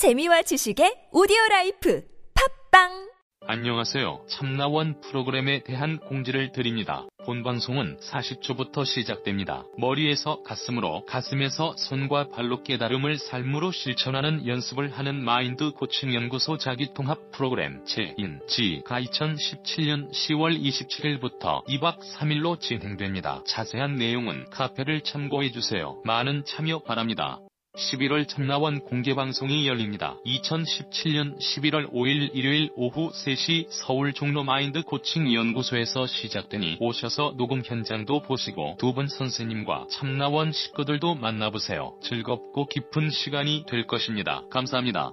재미와 지식의 오디오 life 팟빵 안녕하세요. 참나원 프로그램에 대한 공지를 드립니다. 본 방송은 40초부터 시작됩니다. 머리에서 가슴으로, 가슴에서 손과 발로 깨달음을 삶으로 실천하는 연습을 하는 마인드 코칭 연구소 자기통합 프로그램 제1기가 2017년 10월 27일부터 2박 3일로 진행됩니다. 자세한 내용은 카페를 참고해주세요. 많은 참여 바랍니다. 11월 참나원 공개방송이 열립니다. 2017년 11월 5일 일요일 오후 3시 서울 종로 마인드 코칭 연구소에서 시작되니 오셔서 녹음 현장도 보시고 두 분 선생님과 참나원 식구들도 만나보세요. 즐겁고 깊은 시간이 될 것입니다. 감사합니다.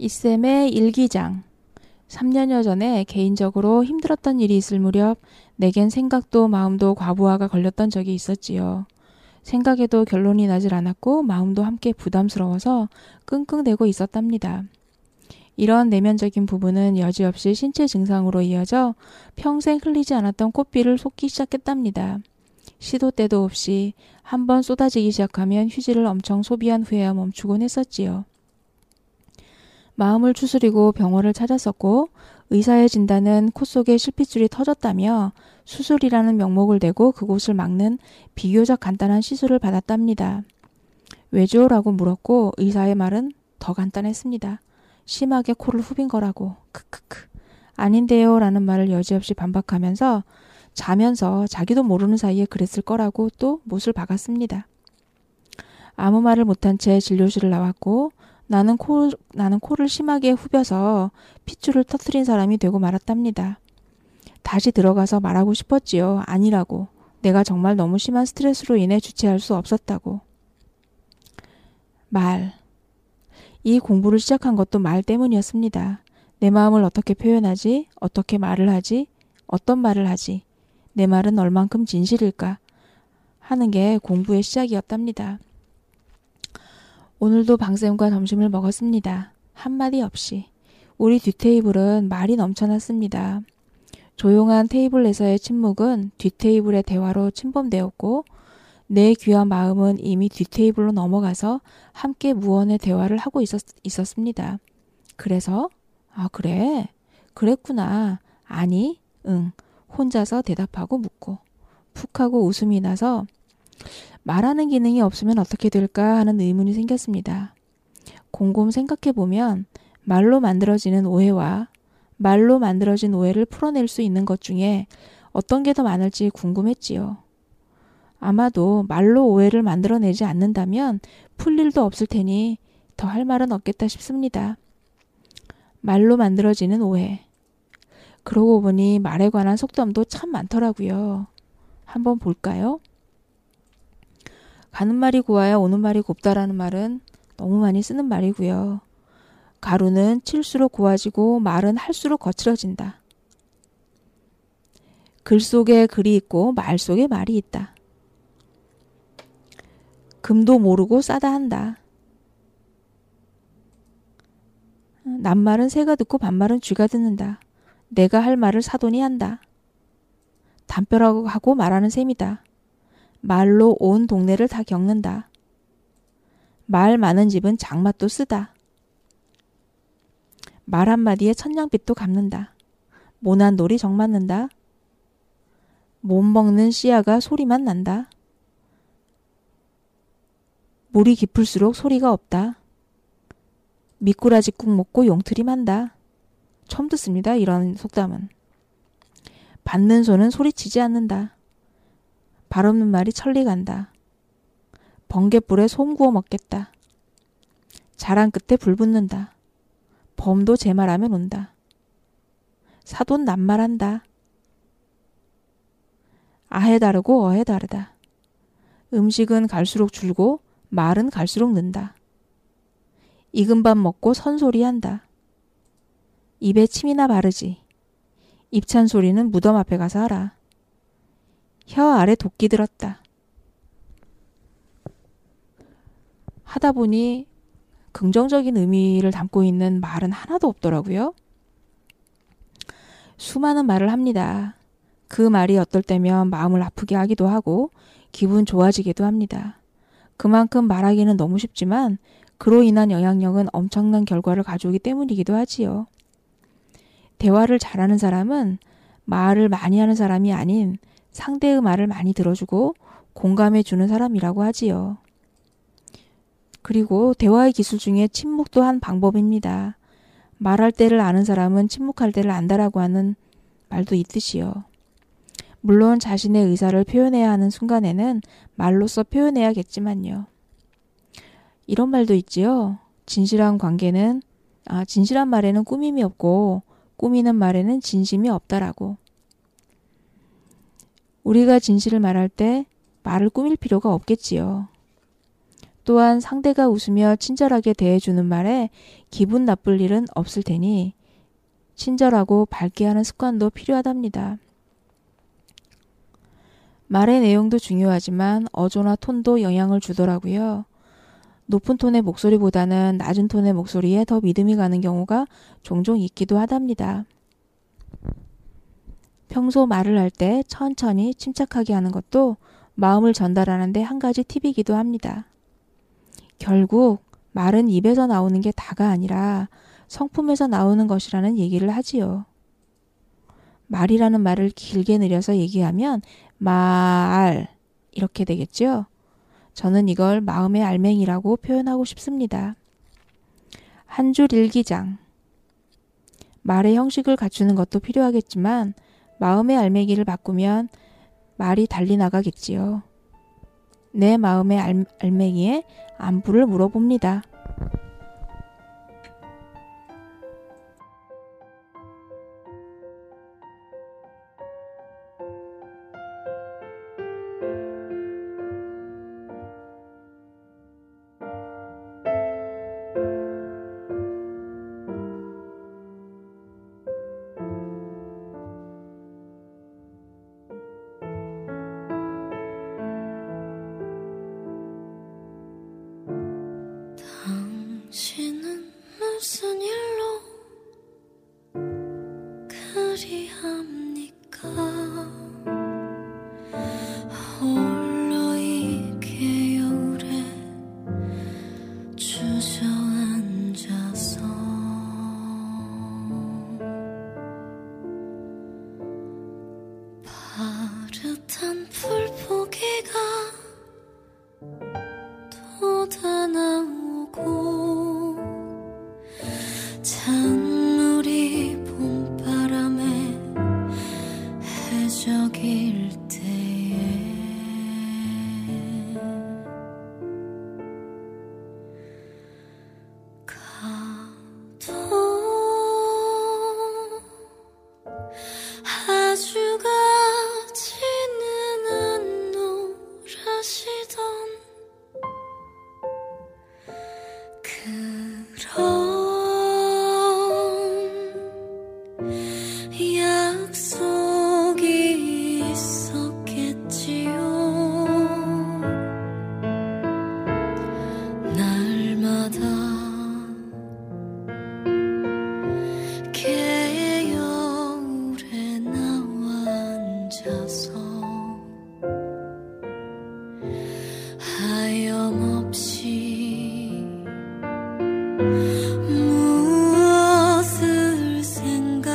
이쌤의 일기장 3년여 전에 개인적으로 힘들었던 일이 있을 무렵 내겐 생각도 마음도 과부하가 걸렸던 적이 있었지요. 생각에도 결론이 나질 않았고 마음도 함께 부담스러워서 끙끙대고 있었답니다. 이런 내면적인 부분은 여지없이 신체 증상으로 이어져 평생 흘리지 않았던 꽃비를 쏟기 시작했답니다. 시도 때도 없이 한번 쏟아지기 시작하면 휴지를 엄청 소비한 후에야 멈추곤 했었지요. 마음을 추스리고 병원을 찾았었고 의사의 진단은 코 속에 실핏줄이 터졌다며 수술이라는 명목을 대고 그곳을 막는 비교적 간단한 시술을 받았답니다. 왜죠? 라고 물었고 의사의 말은 더 간단했습니다. 심하게 코를 후빈 거라고. 크크크. 아닌데요. 라는 말을 여지없이 반박하면서 자면서 자기도 모르는 사이에 그랬을 거라고 또 못을 박았습니다. 아무 말을 못한 채 진료실을 나왔고 나는 코, 나는 코를 심하게 후벼서 핏줄을 터트린 사람이 되고 말았답니다. 다시 들어가서 말하고 싶었지요. 아니라고. 내가 정말 너무 심한 스트레스로 인해 주체할 수 없었다고. 말. 이 공부를 시작한 것도 말 때문이었습니다. 내 마음을 어떻게 표현하지? 어떻게 말을 하지? 어떤 말을 하지? 내 말은 얼만큼 진실일까? 하는 게 공부의 시작이었답니다. 오늘도 방쌤과 점심을 먹었습니다. 한마디 없이. 우리 뒷테이블은 말이 넘쳐났습니다. 조용한 테이블 에서의 침묵은 뒷테이블의 대화로 침범되었고, 내 귀한 마음은 이미 뒷테이블로 넘어가서 함께 무언의 대화를 하고 있었, 있었습니다. 그래서, 아, 그래? 그랬구나. 아니, 응. 혼자서 대답하고 묻고, 푹 하고 웃음이 나서 말하는 기능이 없으면 어떻게 될까 하는 의문이 생겼습니다. 곰곰 생각해 보면 말로 만들어지는 오해와 말로 만들어진 오해를 풀어낼 수 있는 것 중에 어떤 게 더 많을지 궁금했지요. 아마도 말로 오해를 만들어내지 않는다면 풀 일도 없을 테니 더 할 말은 없겠다 싶습니다. 말로 만들어지는 오해. 그러고 보니 말에 관한 속담도 참 많더라고요. 한번 볼까요? 가는 말이 고와야 오는 말이 곱다라는 말은 너무 많이 쓰는 말이고요. 가루는 칠수록 고와지고 말은 할수록 거칠어진다. 글 속에 글이 있고 말 속에 말이 있다. 금도 모르고 싸다 한다. 낱말은 새가 듣고 반말은 쥐가 듣는다. 내가 할 말을 사돈이 한다. 담벼락하고 말하는 셈이다. 말로 온 동네를 다 겪는다. 말 많은 집은 장맛도 쓰다. 말 한마디에 천냥빛도 갚는다. 모난 놀이 정맞는다. 못 먹는 씨앗가 소리만 난다. 물이 깊을수록 소리가 없다. 미꾸라지 국 먹고 용틀이 만다. 처음 듣습니다. 이런 속담은. 받는 손은 소리치지 않는다. 발 없는 말이 천리 간다. 번개불에 솜 구워 먹겠다. 자랑 끝에 불 붙는다. 범도 제 말하면 온다. 사돈 낱말한다. 아해 다르고 어해 다르다. 음식은 갈수록 줄고 말은 갈수록 는다. 익은 밥 먹고 선소리 한다. 입에 침이나 바르지. 입찬 소리는 무덤 앞에 가서 하라. 혀 아래 도끼 들었다. 하다 보니 긍정적인 의미를 담고 있는 말은 하나도 없더라고요. 수많은 말을 합니다. 그 말이 어떨 때면 마음을 아프게 하기도 하고 기분 좋아지기도 합니다. 그만큼 말하기는 너무 쉽지만 그로 인한 영향력은 엄청난 결과를 가져오기 때문이기도 하지요. 대화를 잘하는 사람은 말을 많이 하는 사람이 아닌 상대의 말을 많이 들어주고 공감해 주는 사람이라고 하지요. 그리고 대화의 기술 중에 침묵도 한 방법입니다. 말할 때를 아는 사람은 침묵할 때를 안다라고 하는 말도 있듯이요. 물론 자신의 의사를 표현해야 하는 순간에는 말로써 표현해야겠지만요. 이런 말도 있지요. 진실한 관계는, 아, 진실한 말에는 꾸밈이 없고, 꾸미는 말에는 진심이 없다라고. 우리가 진실을 말할 때 말을 꾸밀 필요가 없겠지요. 또한 상대가 웃으며 친절하게 대해주는 말에 기분 나쁠 일은 없을 테니 친절하고 밝게 하는 습관도 필요하답니다. 말의 내용도 중요하지만 어조나 톤도 영향을 주더라고요. 높은 톤의 목소리보다는 낮은 톤의 목소리에 더 믿음이 가는 경우가 종종 있기도 하답니다. 평소 말을 할 때 천천히 침착하게 하는 것도 마음을 전달하는데 한 가지 팁이기도 합니다. 결국 말은 입에서 나오는 게 다가 아니라 성품에서 나오는 것이라는 얘기를 하지요. 말이라는 말을 길게 늘려서 얘기하면 말 이렇게 되겠죠? 저는 이걸 마음의 알맹이라고 표현하고 싶습니다. 한 줄 일기장. 말의 형식을 갖추는 것도 필요하겠지만 마음의 알맹이를 바꾸면 말이 달리 나가겠지요. 내 마음의 알, 알맹이에 안부를 물어봅니다. 당신은 무슨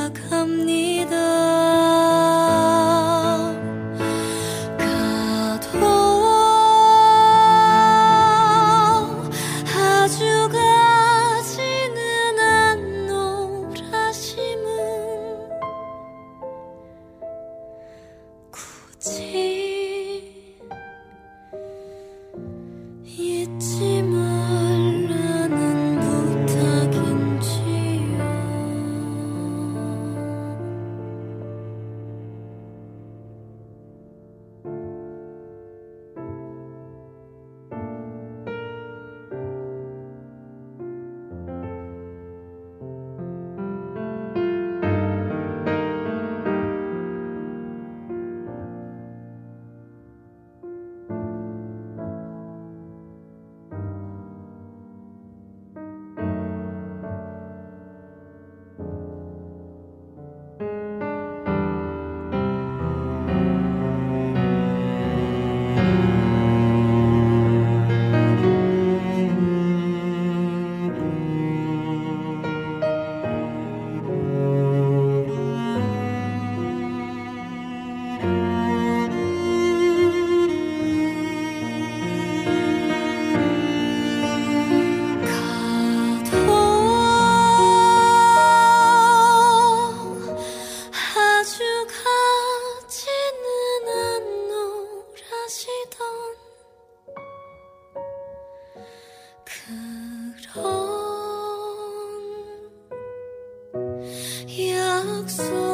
可所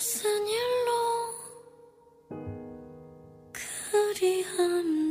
무슨 일로 그리함